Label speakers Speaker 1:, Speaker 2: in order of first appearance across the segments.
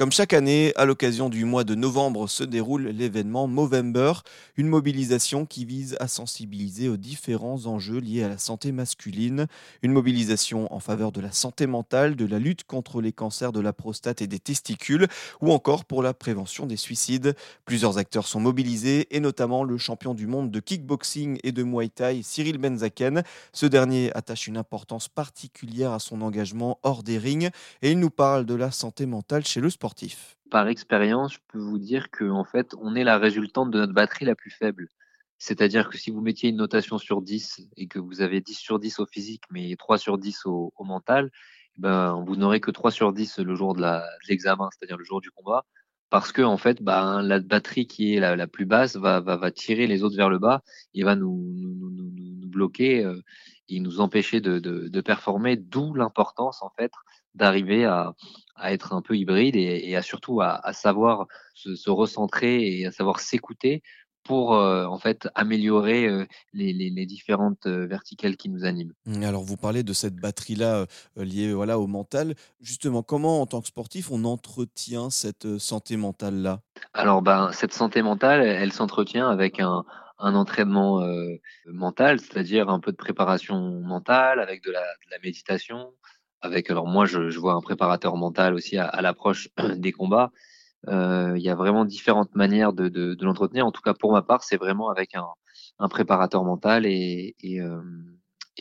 Speaker 1: Comme chaque année, à l'occasion du mois de novembre se déroule l'événement Movember, une mobilisation qui vise à sensibiliser aux différents enjeux liés à la santé masculine, une mobilisation en faveur de la santé mentale, de la lutte contre les cancers de la prostate et des testicules, ou encore pour la prévention des suicides. Plusieurs acteurs sont mobilisés, et notamment le champion du monde de kickboxing et de muay thai, Cyril Benzaken. Ce dernier attache une importance particulière à son engagement hors des rings, et il nous parle de la santé mentale chez le sport
Speaker 2: par expérience, je peux vous dire qu'en fait, on est la résultante de notre batterie la plus faible. C'est-à-dire que si vous mettiez une notation sur 10 et que vous avez 10 sur 10 au physique, mais 3 sur 10 au, mental, ben, vous n'aurez que 3 sur 10 le jour de l'examen, c'est-à-dire le jour du combat, parce que en fait, ben, la batterie qui est la, plus basse va, tirer les autres vers le bas et va nous, bloquer euh, et nous empêcher de performer, d'où l'importance en fait d'arriver à, à, être un peu hybride et, et à surtout à, à savoir se, se, recentrer et à savoir s'écouter pour euh, en fait améliorer euh, les, les, les, différentes euh, verticales qui nous animent.
Speaker 1: Mmh, alors vous parlez de cette batterie-là liée voilà, au mental. Justement, comment en tant que sportif on entretient cette santé mentale-là?
Speaker 2: Alors ben, cette santé mentale, elle, elle s'entretient avec un, un entraînement mental, c'est-à-dire un peu de préparation mentale, avec de la, de la méditation, avec alors moi je, vois un préparateur mental aussi à, l'approche des combats. Euh, il y a vraiment différentes manières de, l'entretenir. En tout cas pour ma part, c'est vraiment avec un, préparateur mental et, euh,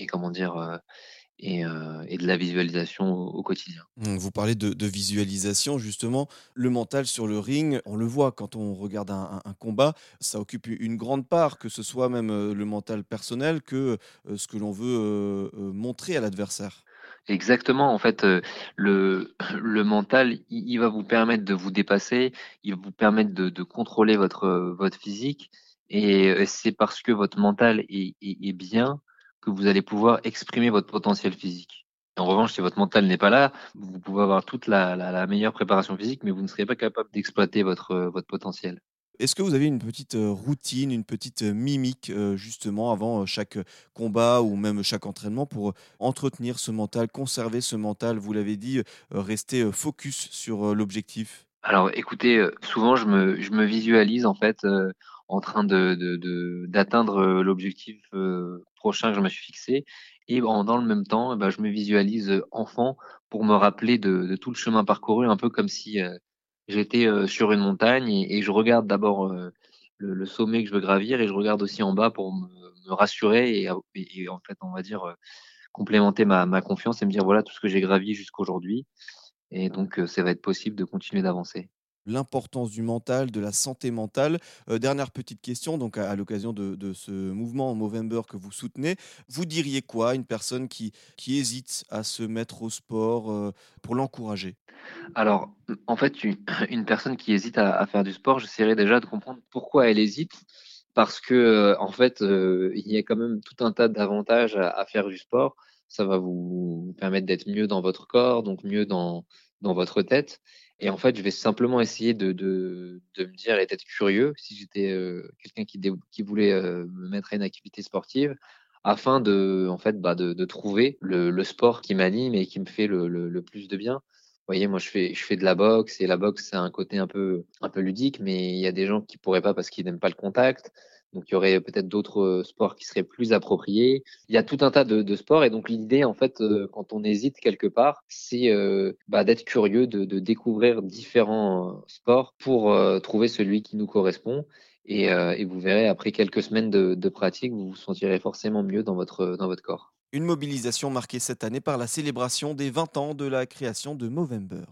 Speaker 2: comment dire euh, et, de la visualisation au, quotidien.
Speaker 1: Mmh, vous parlez de, visualisation, justement. Le mental sur le ring, on le voit quand on regarde un, combat, ça occupe une grande part, que ce soit même le mental personnel que ce que l'on veut montrer à l'adversaire.
Speaker 2: Exactement. En fait, euh, le, mental, il, va vous permettre de vous dépasser, il va vous permettre de, contrôler votre, votre physique. Et euh, c'est parce que votre mental est, bien que vous allez pouvoir exprimer votre potentiel physique. En revanche, si votre mental n'est pas là, vous pouvez avoir toute la, meilleure préparation physique, mais vous ne serez pas capable d'exploiter votre potentiel.
Speaker 1: Est-ce que vous avez une petite routine, une petite mimique justement avant chaque combat ou même chaque entraînement pour entretenir ce mental, conserver ce mental? Vous l'avez dit, rester focus sur l'objectif.
Speaker 2: Alors écoutez, souvent je me, visualise en fait euh, en train d'atteindre l'objectif euh, prochain que je me suis fixé et en, dans le même temps, eh ben, je me visualise enfant pour me rappeler de, tout le chemin parcouru, un peu comme si euh, j'étais euh, sur une montagne et, et je regarde d'abord euh, le, le, sommet que je veux gravir et je regarde aussi en bas pour me, me rassurer et, et, et, en fait, on va dire, euh, complémenter ma, ma, confiance et me dire voilà tout ce que j'ai gravi jusqu'aujourd'hui. Et donc, ça va être possible de continuer d'avancer
Speaker 1: l'importance du mental, de la santé mentale. Euh, dernière petite question, donc à, à l'occasion de, de, ce mouvement Movember que vous soutenez, vous diriez quoi à une personne qui, qui hésite à se mettre au sport euh, pour l'encourager?
Speaker 2: Alors, en fait, une, personne qui hésite à, faire du sport, j'essaierai déjà de comprendre pourquoi elle hésite. Parce que, euh, en fait, euh, il y a quand même tout un tas d'avantages à, faire du sport. Ça va vous, permettre d'être mieux dans votre corps, donc mieux dans, dans votre tête. Et en fait, je vais simplement essayer de, me dire et d'être curieux si j'étais euh, quelqu'un qui, voulait me mettre à une activité sportive afin de, en fait, bah, de, trouver le, sport qui m'anime et qui me fait le, plus de bien. Vous voyez, moi, je fais, je fais de la boxe et la boxe, c'est un côté un peu, un peu ludique, mais il y a des gens qui pourraient pas parce qu'ils n'aiment pas le contact. Donc, il y aurait peut-être d'autres euh, sports qui seraient plus appropriés. Il y a tout un tas de, sports. Et donc, l'idée, en fait, euh, quand on hésite quelque part, c'est euh, bah, d'être curieux, de, découvrir différents sports pour trouver celui qui nous correspond. Et, et, vous verrez, après quelques semaines de, de, pratique, vous vous sentirez forcément mieux dans votre, dans votre corps.
Speaker 1: Une mobilisation marquée cette année par la célébration des 20 ans de la création de Movember.